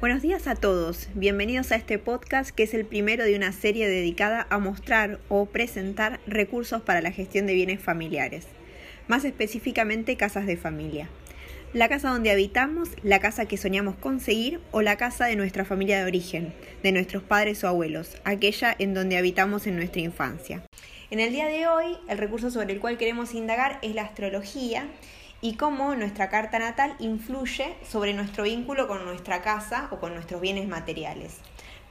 Buenos días a todos, bienvenidos a este podcast que es el primero de una serie dedicada a mostrar o presentar recursos para la gestión de bienes familiares, más específicamente casas de familia. La casa donde habitamos, la casa que soñamos conseguir o la casa de nuestra familia de origen, de nuestros padres o abuelos, aquella en donde habitamos en nuestra infancia. En el día de hoy, el recurso sobre el cual queremos indagar es la astrología y cómo nuestra carta natal influye sobre nuestro vínculo con nuestra casa o con nuestros bienes materiales.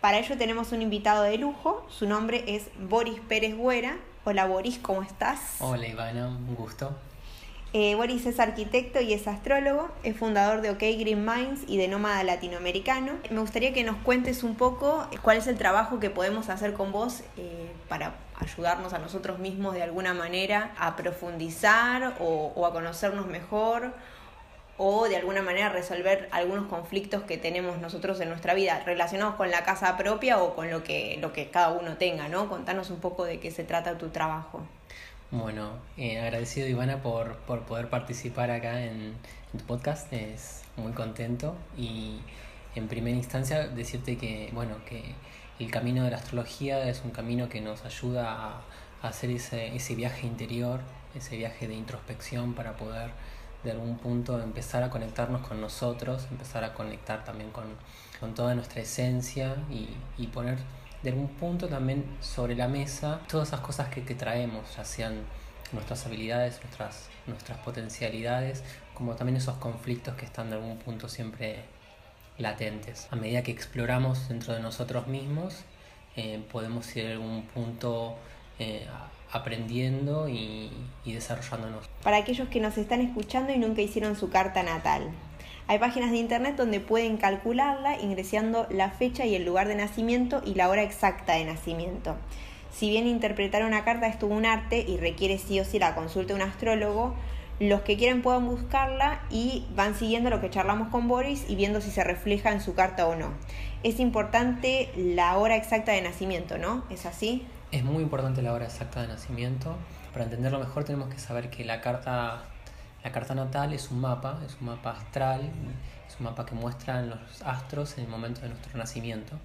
Para ello tenemos un invitado de lujo, su nombre es Boris Pérez Güera. Hola Boris, ¿cómo estás? Hola Ivana, un gusto. Eh, Boris es arquitecto y es astrólogo, es fundador de OK Green Minds y de Nómada Latinoamericano. Me gustaría que nos cuentes un poco cuál es el trabajo que podemos hacer con vos eh, para ayudarnos a nosotros mismos de alguna manera a profundizar o, a conocernos mejor o de alguna manera resolver algunos conflictos que tenemos nosotros en nuestra vida relacionados con la casa propia o con lo que, lo que cada uno tenga, ¿no? Contanos un poco de qué se trata tu trabajo. Bueno, eh, agradecido Ivana por, por, poder participar acá en, tu podcast, es muy contento y en primera instancia decirte que, bueno, que el camino de la astrología es un camino que nos ayuda a, hacer ese, ese viaje interior, ese viaje de introspección para poder de algún punto empezar a conectarnos con nosotros, empezar a conectar también con, con toda nuestra esencia y, y poner de algún punto también sobre la mesa todas esas cosas que, traemos, ya sean nuestras habilidades, nuestras, nuestras potencialidades, como también esos conflictos que están de algún punto siempre latentes. A medida que exploramos dentro de nosotros mismos, eh, podemos ir a algún punto eh, aprendiendo y, y desarrollándonos. Para aquellos que nos están escuchando y nunca hicieron su carta natal, hay páginas de internet donde pueden calcularla ingresando la fecha y el lugar de nacimiento y la hora exacta de nacimiento. Si bien interpretar una carta es todo un arte y requiere sí o sí la consulta de un astrólogo, los que quieren pueden buscarla y van siguiendo lo que charlamos con Boris y viendo si se refleja en su carta o no. Es importante la hora exacta de nacimiento, ¿no? ¿Es así? Es muy importante la hora exacta de nacimiento. Para entenderlo mejor tenemos que saber que la carta la carta natal es un mapa, es un mapa astral, es un mapa que muestra los astros en el momento de nuestro nacimiento.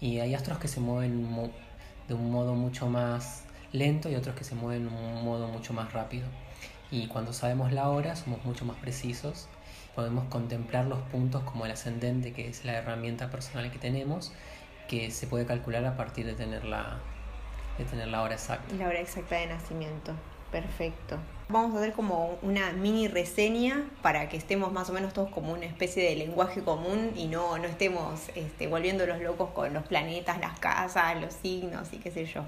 Y hay astros que se mueven de un modo mucho más lento y otros que se mueven de un modo mucho más rápido. Y cuando sabemos la hora somos mucho más precisos. Podemos contemplar los puntos como el ascendente, que es la herramienta personal que tenemos, que se puede calcular a partir de tener la, de tener la hora exacta. La hora exacta de nacimiento. Perfecto. Vamos a hacer como una mini reseña para que estemos más o menos todos como una especie de lenguaje común y no, no estemos este, volviendo los locos con los planetas, las casas, los signos y qué sé yo.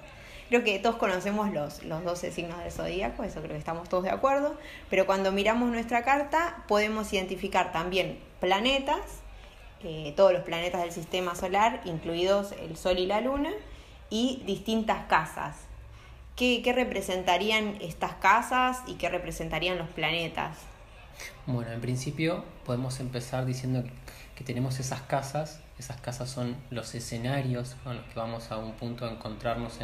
Creo que todos conocemos los, los 12 signos del zodíaco, eso creo que estamos todos de acuerdo, pero cuando miramos nuestra carta podemos identificar también planetas, eh, todos los planetas del sistema solar, incluidos el Sol y la Luna, y distintas casas ¿Qué, representarían estas casas y qué representarían los planetas? Bueno, en principio podemos empezar diciendo que tenemos esas casas, esas casas son los escenarios con los que vamos a un punto a encontrarnos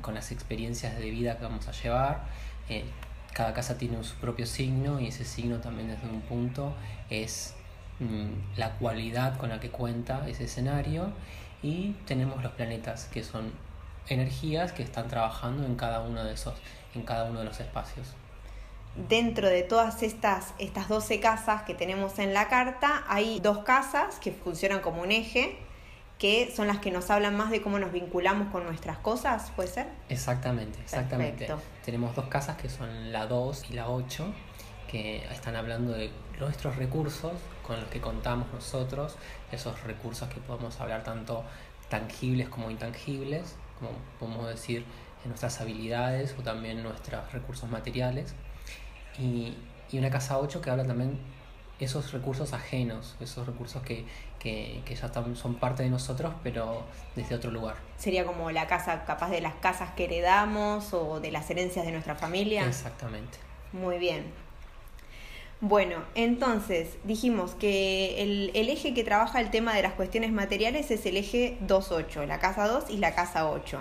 con las experiencias de vida que vamos a llevar. Eh, cada casa tiene su propio signo y ese signo también desde un punto es mm, la cualidad con la que cuenta ese escenario y tenemos los planetas que son energías que están trabajando en cada uno de esos, en cada uno de los espacios. Dentro de todas estas, estas 12 casas que tenemos en la carta, hay dos casas que funcionan como un eje, que son las que nos hablan más de cómo nos vinculamos con nuestras cosas, ¿puede ser? Exactamente, exactamente. Tenemos dos casas que son la 2 y la 8, que están hablando de nuestros recursos con los que contamos nosotros, esos recursos que podemos hablar tanto tangibles como intangibles, como podemos decir, en nuestras habilidades o también nuestros recursos materiales. Y, y una casa 8 que habla también esos recursos ajenos, esos recursos que, que, que ya están, son parte de nosotros, pero desde otro lugar. Sería como la casa, capaz de las casas que heredamos o de las herencias de nuestra familia. Exactamente. Muy bien. Bueno, entonces dijimos que el, eje que trabaja el tema de las cuestiones materiales es el eje 2.8, la casa 2 y la casa 8.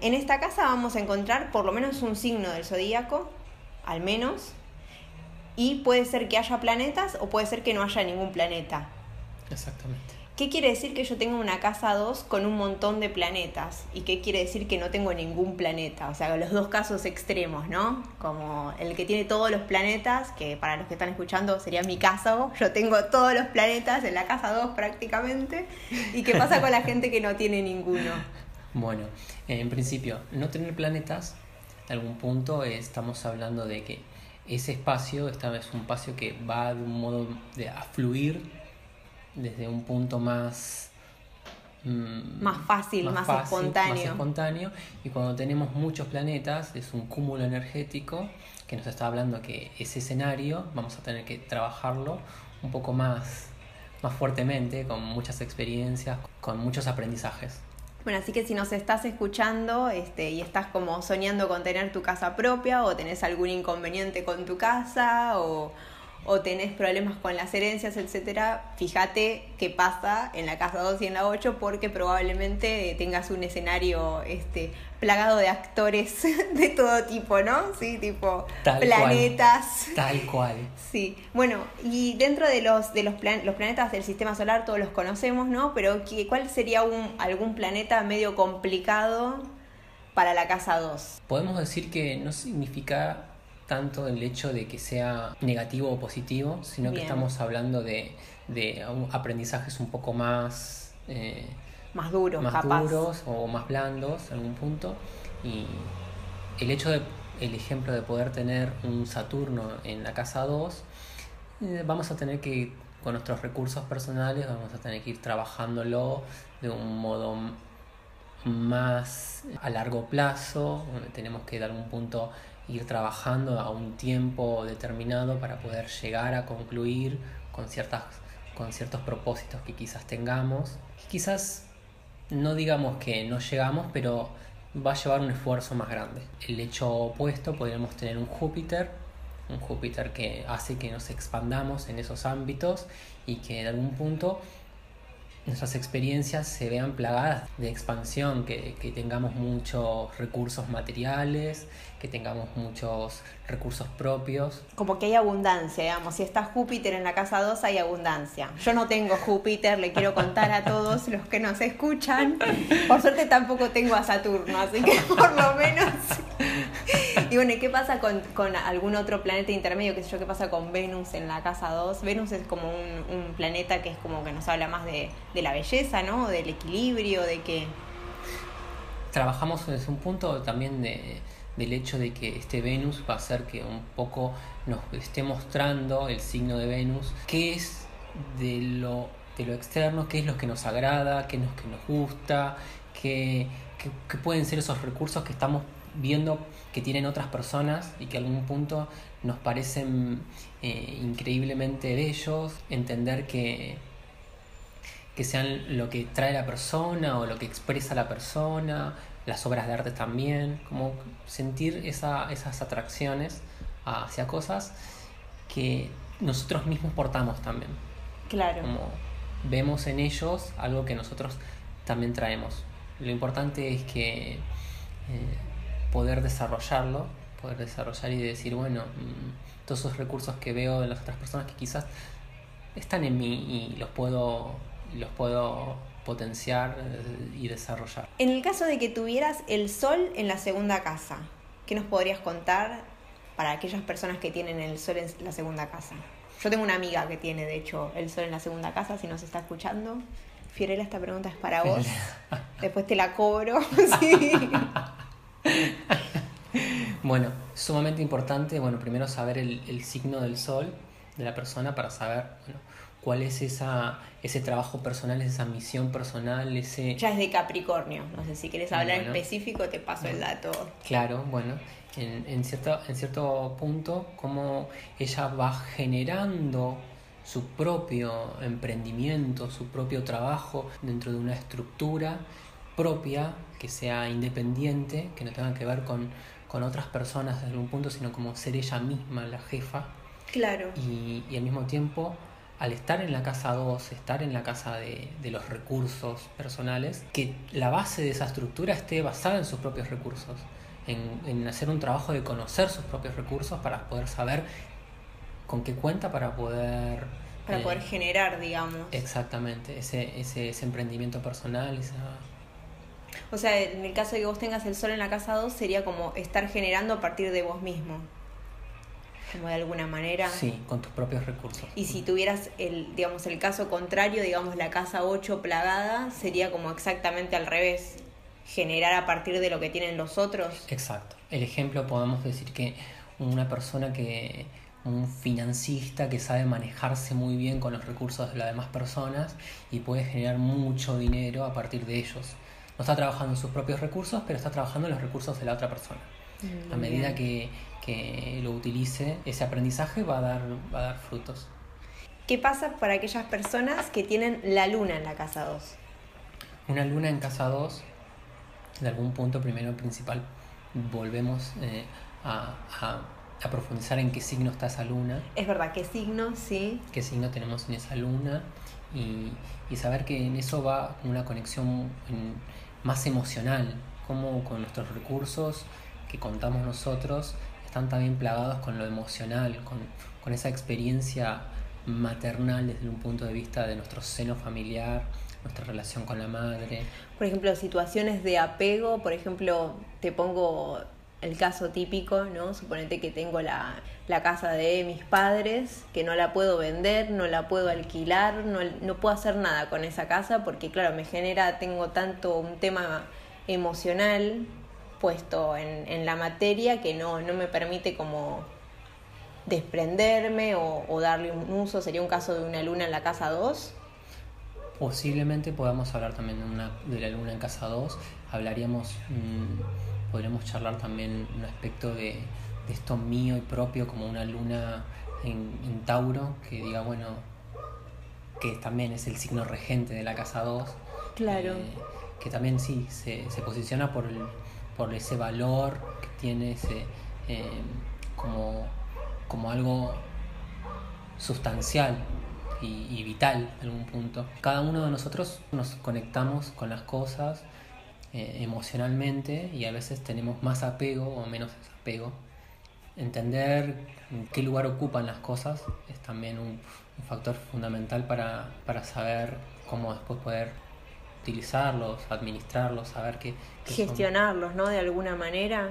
En esta casa vamos a encontrar por lo menos un signo del zodíaco, al menos, y puede ser que haya planetas o puede ser que no haya ningún planeta. Exactamente. ¿Qué quiere decir que yo tenga una casa 2 con un montón de planetas? ¿Y qué quiere decir que no tengo ningún planeta? O sea, los dos casos extremos, ¿no? Como el que tiene todos los planetas, que para los que están escuchando sería mi caso, yo tengo todos los planetas en la casa 2 prácticamente. ¿Y qué pasa con la gente que no tiene ninguno? Bueno, en principio, no tener planetas, en algún punto estamos hablando de que ese espacio, esta vez un espacio que va de un modo de a fluir desde un punto más mm, más fácil, más, espontáneo. Más espontáneo. Y cuando tenemos muchos planetas, es un cúmulo energético que nos está hablando que ese escenario vamos a tener que trabajarlo un poco más, más fuertemente, con muchas experiencias, con muchos aprendizajes. Bueno, así que si nos estás escuchando este, y estás como soñando con tener tu casa propia o tenés algún inconveniente con tu casa o, o tenés problemas con las herencias, etcétera, fíjate qué pasa en la casa 2 y en la 8 porque probablemente tengas un escenario este plagado de actores de todo tipo, ¿no? Sí, tipo planetas. Tal cual. Sí. Bueno, y dentro de los de los, los planetas del sistema solar todos los conocemos, ¿no? Pero ¿cuál sería un algún planeta medio complicado para la casa 2? Podemos decir que no significa tanto el hecho de que sea negativo o positivo, sino que estamos hablando de, de aprendizajes un poco más... Eh, más duros, más duros o más blandos en algún punto. Y el hecho de, el ejemplo de poder tener un Saturno en la casa 2, eh, vamos a tener que, con nuestros recursos personales, vamos a tener que ir trabajándolo de un modo más a largo plazo, donde tenemos que dar un punto ir trabajando a un tiempo determinado para poder llegar a concluir con, ciertas, con ciertos propósitos que quizás tengamos. quizás no digamos que no llegamos, pero va a llevar un esfuerzo más grande. El hecho opuesto podríamos tener un Júpiter, un Júpiter que hace que nos expandamos en esos ámbitos y que en algún punto nuestras experiencias se vean plagadas de expansión, que, que, tengamos muchos recursos materiales, que tengamos muchos recursos propios. Como que hay abundancia, digamos, si está Júpiter en la casa 2 hay abundancia. Yo no tengo Júpiter, le quiero contar a todos los que nos escuchan. Por suerte tampoco tengo a Saturno, así que por lo menos y bueno, ¿y qué pasa con, algún otro planeta intermedio? ¿Qué sé yo? ¿Qué pasa con Venus en la casa 2? Venus es como un, planeta que es como que nos habla más de, la belleza, ¿no? Del equilibrio, de que... Trabajamos desde un punto también de, del hecho de que este Venus va a hacer que un poco nos esté mostrando el signo de Venus, qué es de lo, de lo externo, qué es lo que nos agrada, qué es lo que nos gusta, qué, qué pueden ser esos recursos que estamos viendo que tienen otras personas y que a algún punto nos parecen eh, increíblemente bellos, entender que, que sean lo que trae la persona o lo que expresa la persona, las obras de arte también, como sentir esa, esas atracciones hacia cosas que nosotros mismos portamos también. Claro. Como vemos en ellos algo que nosotros también traemos. Lo importante es que eh, poder desarrollarlo, poder desarrollar y decir, bueno, mm, todos esos recursos que veo de las otras personas que quizás están en mí y los puedo, los puedo potenciar eh, y desarrollar. En el caso de que tuvieras el sol en la segunda casa, ¿qué nos podrías contar para aquellas personas que tienen el sol en la segunda casa? Yo tengo una amiga que tiene, de hecho, el sol en la segunda casa, si nos está escuchando. Fiorella, esta pregunta es para vos. Después te la cobro. sí. bueno, sumamente importante, bueno, primero saber el, el, signo del sol de la persona para saber, bueno, cuál es esa, ese trabajo personal, esa misión personal, ese... Ya es de Capricornio, no sé si quieres hablar específico, te paso el dato. Claro, bueno, en, en, cierto, en cierto punto, cómo ella va generando su propio emprendimiento, su propio trabajo dentro de una estructura propia, que sea independiente, que no tenga que ver con, con otras personas desde un punto, sino como ser ella misma la jefa. Claro. Y, y al mismo tiempo, al estar en la casa 2, estar en la casa de, de, los recursos personales, que la base de esa estructura esté basada en sus propios recursos, en, en hacer un trabajo de conocer sus propios recursos para poder saber con qué cuenta para poder Para poder generar, digamos. Exactamente, ese, ese, ese emprendimiento personal, esa o sea, en el caso de que vos tengas el sol en la casa 2, sería como estar generando a partir de vos mismo. Como de alguna manera. Sí, con tus propios recursos. Y si tuvieras el, digamos, el caso contrario, digamos, la casa 8 plagada, sería como exactamente al revés. Generar a partir de lo que tienen los otros. Exacto. El ejemplo podemos decir que una persona que un financista que sabe manejarse muy bien con los recursos de las demás personas y puede generar mucho dinero a partir de ellos no está trabajando en sus propios recursos, pero está trabajando en los recursos de la otra persona. Mm, a medida que, lo utilice, ese aprendizaje va a, dar, va a dar frutos. ¿Qué pasa para aquellas personas que tienen la luna en la casa 2? Una luna en casa 2, de algún punto primero principal, volvemos eh, a, a, profundizar en qué signo está esa luna. Es verdad, qué signo, sí. Qué signo tenemos en esa luna y, y saber que en eso va una conexión más emocional, como con nuestros recursos que contamos nosotros están también plagados con lo emocional, con, con esa experiencia maternal desde un punto de vista de nuestro seno familiar, nuestra relación con la madre. Por ejemplo, situaciones de apego, por ejemplo, te pongo el caso típico, ¿no? Suponete que tengo la, la, casa de mis padres, que no la puedo vender, no la puedo alquilar, no, no, puedo hacer nada con esa casa porque, claro, me genera, tengo tanto un tema emocional puesto en, en la materia que no, no me permite como desprenderme o, darle un uso. Sería un caso de una luna en la casa 2. Posiblemente podamos hablar también de, una, de la luna en casa 2. Hablaríamos... Mmm, podríamos charlar también un aspecto de, esto mío y propio como una luna en, Tauro, que diga, bueno, que también es el signo regente de la casa 2. Claro. Eh, que también sí, se, se posiciona por, el, por ese valor que tiene ese, eh, como, como algo sustancial y, y, vital en algún punto. Cada uno de nosotros nos conectamos con las cosas eh, emocionalmente y a veces tenemos más apego o menos apego. Entender qué lugar ocupan las cosas es también un, factor fundamental para, para, saber cómo después poder utilizarlos, administrarlos, saber qué... Gestionarlos, ¿no? De alguna manera.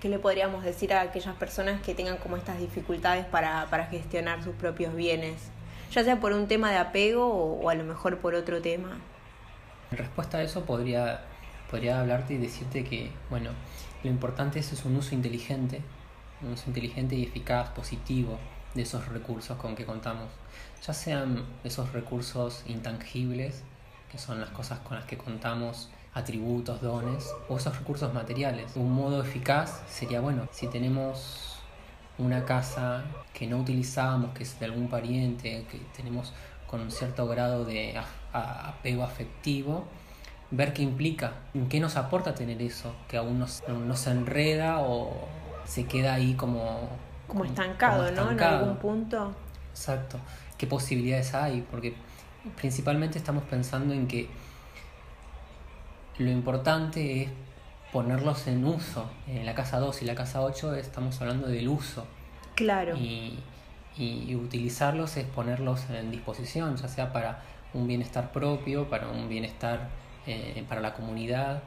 ¿Qué le podríamos decir a aquellas personas que tengan como estas dificultades para, para gestionar sus propios bienes? Ya sea por un tema de apego o, o a lo mejor por otro tema. En respuesta a eso podría podría hablarte y decirte que, bueno, lo importante es, es un uso inteligente, un uso inteligente y eficaz, positivo de esos recursos con que contamos. Ya sean esos recursos intangibles, que son las cosas con las que contamos, atributos, dones, o esos recursos materiales. Un modo eficaz sería, bueno, si tenemos una casa que no utilizamos, que es de algún pariente, que tenemos con un cierto grado de apego afectivo, ver qué implica, qué nos aporta tener eso, que aún nos, se enreda o se queda ahí como... Como estancado, ¿no? En algún punto. Exacto. ¿Qué posibilidades hay? Porque principalmente estamos pensando en que lo importante es ponerlos en uso. En la casa 2 y la casa 8 estamos hablando del uso. Claro. Y, y, utilizarlos es ponerlos en disposición, ya sea para un bienestar propio, para un bienestar eh, para la comunidad,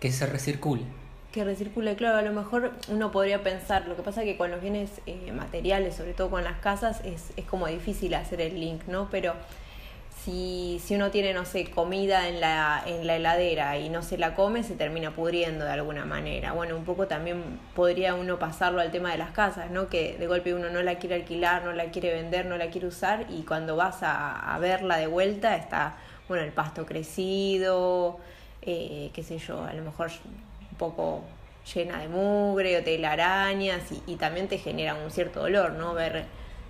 que se recircule. Que recircule, claro, a lo mejor uno podría pensar, lo que pasa que con los bienes eh, materiales, sobre todo con las casas, es, es como difícil hacer el link, ¿no? Pero si, si uno tiene, no sé, comida en la, en la heladera y no se la come, se termina pudriendo de alguna manera. Bueno, un poco también podría uno pasarlo al tema de las casas, ¿no? Que de golpe uno no la quiere alquilar, no la quiere vender, no la quiere usar y cuando vas a, a verla de vuelta está bueno, el pasto crecido, eh, qué sé yo, a lo mejor un poco llena de mugre o telarañas y, y también te genera un cierto dolor, ¿no? Ver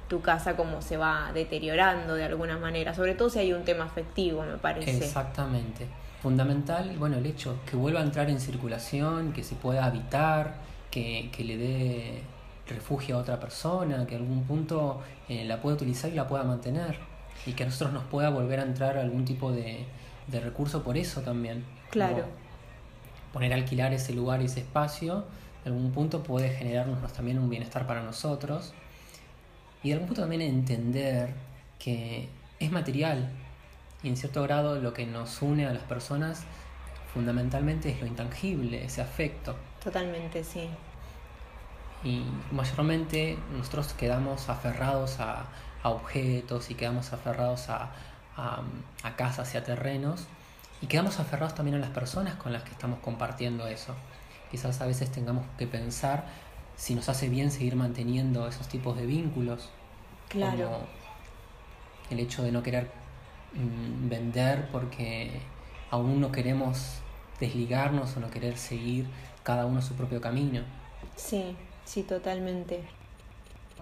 tu casa como se va deteriorando de alguna manera, sobre todo si hay un tema afectivo, me parece. Exactamente. Fundamental, bueno, el hecho que vuelva a entrar en circulación, que se pueda habitar, que, que le dé refugio a otra persona, que en algún punto eh, la pueda utilizar y la pueda mantener y que a nosotros nos pueda volver a entrar algún tipo de, de recurso por eso también. Claro. poner a alquilar ese lugar y ese espacio, en algún punto puede generarnos también un bienestar para nosotros. y de algún punto también entender que es material y en cierto grado lo que nos une a las personas fundamentalmente es lo intangible, ese afecto. Totalmente, sí. Y mayormente nosotros quedamos aferrados a, objetos y quedamos aferrados a, a, casas y a terrenos y quedamos aferrados también a las personas con las que estamos compartiendo eso. Quizás a veces tengamos que pensar si nos hace bien seguir manteniendo esos tipos de vínculos. Claro. Como el hecho de no querer mm, vender porque aún no queremos desligarnos o no querer seguir cada uno su propio camino. Sí, sí, totalmente.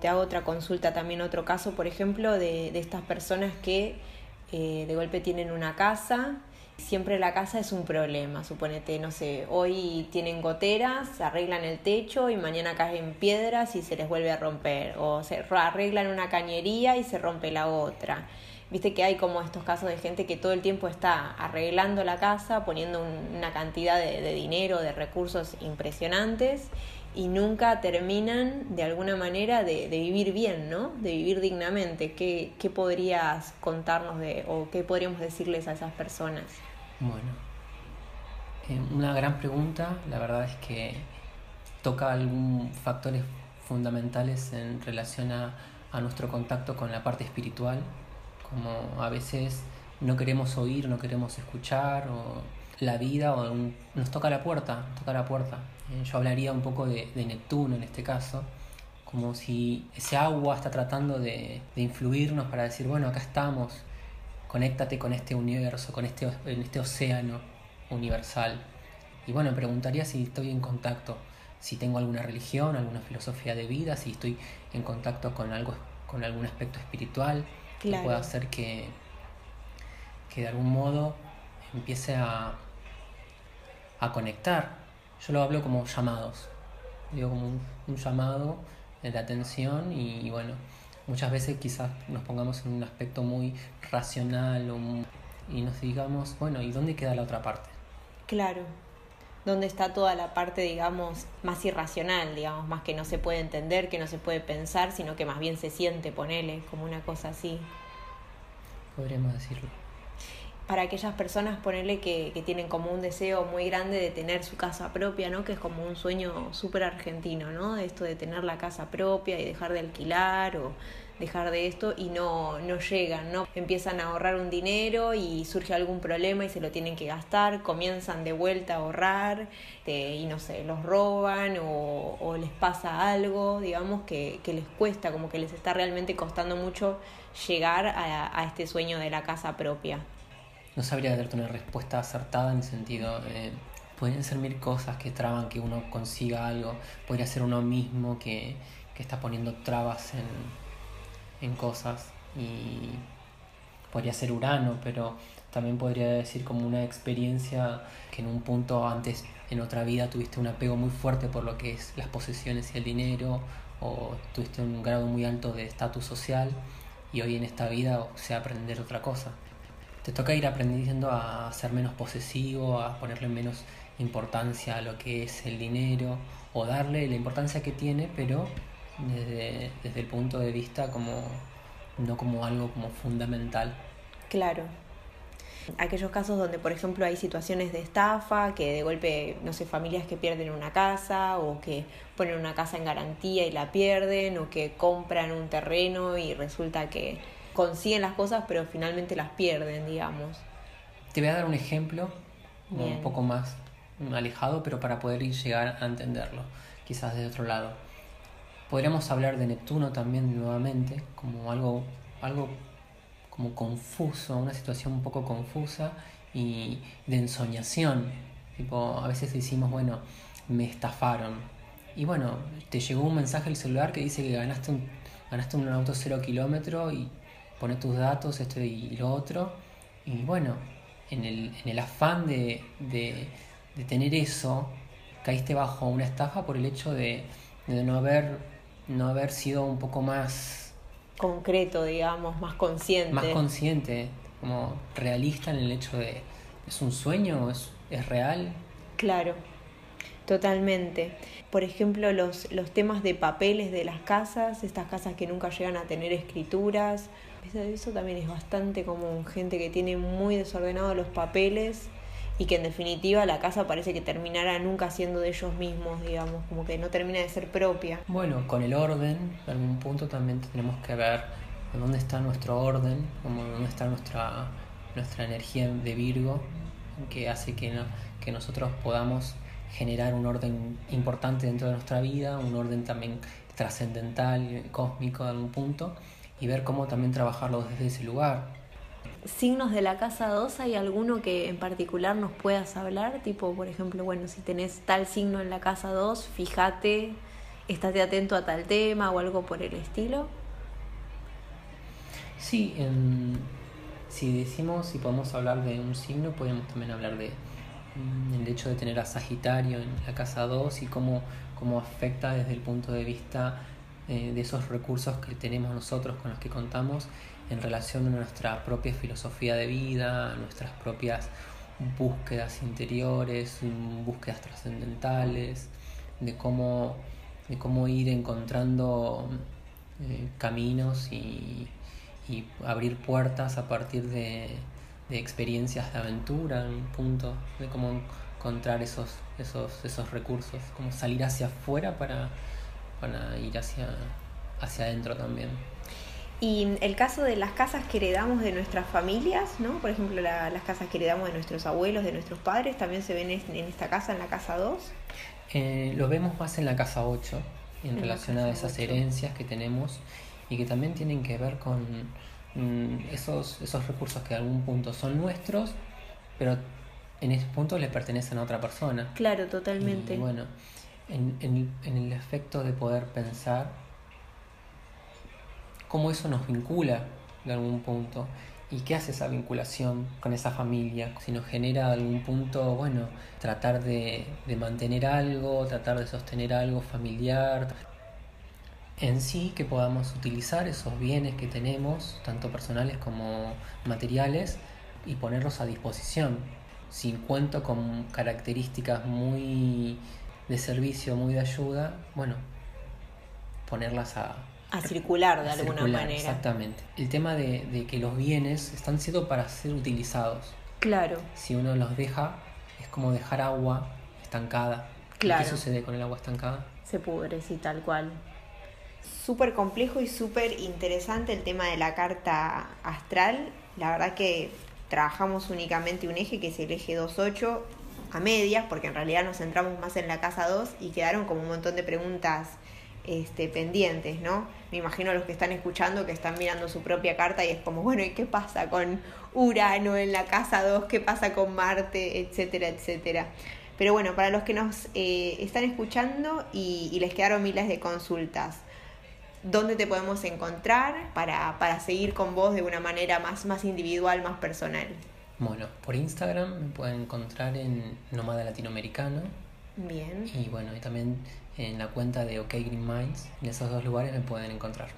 Te hago otra consulta, también otro caso, por ejemplo, de, de estas personas que eh, de golpe tienen una casa siempre la casa es un problema. Suponete, no sé, hoy tienen goteras, arreglan el techo y mañana caen piedras y se les vuelve a romper. O se arreglan una cañería y se rompe la otra. Viste que hay como estos casos de gente que todo el tiempo está arreglando la casa, poniendo una cantidad de, dinero, de recursos impresionantes y nunca terminan de alguna manera de, vivir bien, ¿no? De vivir dignamente. ¿Qué, ¿Qué podrías contarnos de o qué podríamos decirles a esas personas? Bueno, eh, una gran pregunta, la verdad es que toca algunos factores fundamentales en relación a, nuestro contacto con la parte espiritual, como a veces no queremos oír, no queremos escuchar, o la vida o nos toca la puerta, toca la puerta. Eh, yo hablaría un poco de, Neptuno en este caso, como si ese agua está tratando de, de influirnos para decir, bueno, acá estamos, conéctate con este universo, con este, en este océano universal. Y bueno, preguntaría si estoy en contacto, si tengo alguna religión, alguna filosofía de vida, si estoy en contacto con algo, con algún aspecto espiritual que pueda hacer que, que de algún modo empiece a, a conectar. Yo lo hablo como llamados, digo como un, llamado de atención y bueno, muchas veces quizás nos pongamos en un aspecto muy racional y nos digamos, bueno, ¿y dónde queda la otra parte? Claro, ¿dónde está toda la parte, digamos, más irracional, digamos, más que no se puede entender, que no se puede pensar, sino que más bien se siente, ponele, como una cosa así. Podríamos decirlo para aquellas personas, ponerle que, tienen como un deseo muy grande de tener su casa propia, ¿no? Que es como un sueño súper argentino, ¿no? Esto de tener la casa propia y dejar de alquilar o dejar de esto y no, no llegan, ¿no? Empiezan a ahorrar un dinero y surge algún problema y se lo tienen que gastar, comienzan de vuelta a ahorrar eh, y no sé, los roban o, o les pasa algo, digamos, que, les cuesta, como que les está realmente costando mucho llegar a este sueño de la casa propia no sabría darte una respuesta acertada en el sentido, eh, pueden ser mil cosas que traban que uno consiga algo, podría ser uno mismo que, que está poniendo trabas en, en cosas y podría ser Urano, pero también podría decir como una experiencia que en un punto antes, en otra vida, tuviste un apego muy fuerte por lo que es las posesiones y el dinero, o tuviste un grado muy alto de estatus social, y hoy en esta vida, o sea, aprender otra cosa te toca ir aprendiendo a ser menos posesivo, a ponerle menos importancia a lo que es el dinero o darle la importancia que tiene, pero desde, desde el punto de vista como no como algo como fundamental. Claro. Aquellos casos donde, por ejemplo, hay situaciones de estafa, que de golpe, no sé, familias que pierden una casa o que ponen una casa en garantía y la pierden o que compran un terreno y resulta que consiguen las cosas, pero finalmente las pierden, digamos. Te voy a dar un ejemplo un poco más alejado, pero para poder llegar a entenderlo, quizás de otro lado. Podríamos hablar de Neptuno también nuevamente, como algo, algo como confuso, una situación un poco confusa y de ensoñación. Tipo, a veces decimos, bueno, me estafaron. Y bueno, te llegó un mensaje al celular que dice que ganaste un, ganaste un auto cero kilómetro y poner tus datos, esto y lo otro. Y bueno, en el, en el afán de, de, tener eso, caíste bajo una estafa por el hecho de, de, no, haber, no haber sido un poco más... Concreto, digamos, más consciente. Más consciente, como realista en el hecho de, ¿es un sueño? ¿Es, es real? Claro. Totalmente. Por ejemplo, los, los temas de papeles de las casas, estas casas que nunca llegan a tener escrituras. Eso, también es bastante común. Gente que tiene muy desordenados los papeles y que en definitiva la casa parece que terminará nunca siendo de ellos mismos, digamos, como que no termina de ser propia. Bueno, con el orden, en algún punto también tenemos que ver dónde está nuestro orden, como dónde está nuestra, nuestra energía de Virgo, que hace que, que nosotros podamos generar un orden importante dentro de nuestra vida, un orden también trascendental, cósmico de algún punto, y ver cómo también trabajarlo desde ese lugar. ¿Signos de la casa 2 hay alguno que en particular nos puedas hablar? Tipo, por ejemplo, bueno, si tenés tal signo en la casa 2, fíjate, estate atento a tal tema o algo por el estilo. Sí, si decimos, si podemos hablar de un signo, podemos también hablar de Mm, el hecho de tener a Sagitario en la casa 2 y cómo, cómo afecta desde el punto de vista eh, de esos recursos que tenemos nosotros con los que contamos en relación a nuestra propia filosofía de vida, nuestras propias búsquedas interiores, búsquedas trascendentales, de cómo, de cómo ir encontrando eh, caminos y abrir puertas a partir de, experiencias de aventura, un punto de cómo encontrar esos, esos, esos recursos, cómo salir hacia afuera para, para ir hacia, hacia adentro también. Y el caso de las casas que heredamos de nuestras familias, ¿no? Por ejemplo, las casas que heredamos de nuestros abuelos, de nuestros padres, también se ven en esta casa, en la casa 2. Eh, lo vemos más en la casa 8, en, relación a esas herencias que tenemos y que también tienen que ver con Mm, esos, esos recursos que a algún punto son nuestros, pero en ese punto le pertenecen a otra persona. Claro, totalmente. Y bueno, en, el efecto de poder pensar cómo eso nos vincula de algún punto y qué hace esa vinculación con esa familia, si nos genera algún punto, bueno, tratar de, de mantener algo, tratar de sostener algo familiar, en sí que podamos utilizar esos bienes que tenemos, tanto personales como materiales, y ponerlos a disposición. Si cuento con características muy de servicio, muy de ayuda, bueno, ponerlas a, a circular de alguna manera. Exactamente. El tema de, que los bienes están siendo para ser utilizados. Claro. Si uno los deja, es como dejar agua estancada. Claro. ¿Qué sucede con el agua estancada? Se pudre, sí, tal cual súper complejo y súper interesante el tema de la carta astral. La verdad que trabajamos únicamente un eje que es el eje 2.8 a medias, porque en realidad nos centramos más en la casa 2 y quedaron como un montón de preguntas este, pendientes, ¿no? Me imagino los que están escuchando que están mirando su propia carta y es como, bueno, ¿y qué pasa con Urano en la casa 2? ¿Qué pasa con Marte? Etcétera, etcétera. Pero bueno, para los que nos eh, están escuchando y les quedaron miles de consultas, dónde te podemos encontrar para, para, seguir con vos de una manera más, más individual, más personal. Bueno, por Instagram me pueden encontrar en Nómada Latinoamericano. Bien. Y bueno, y también en la cuenta de OK Green Minds. En esos dos lugares me pueden encontrar.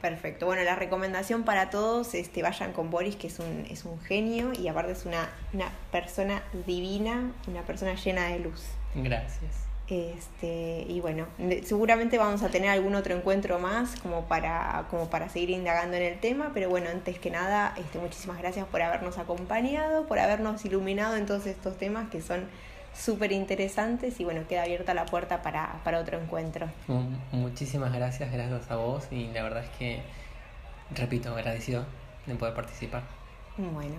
Perfecto. Bueno, la recomendación para todos, este, vayan con Boris, que es un, es un genio y aparte es una, una persona divina, una persona llena de luz. Gracias. Este, y bueno, seguramente vamos a tener algún otro encuentro más como para, como para seguir indagando en el tema, pero bueno, antes que nada, este, muchísimas gracias por habernos acompañado, por habernos iluminado en todos estos temas que son súper interesantes y bueno, queda abierta la puerta para, para otro encuentro. Muchísimas gracias, gracias a vos y la verdad es que, repito, agradecido de poder participar. Bueno.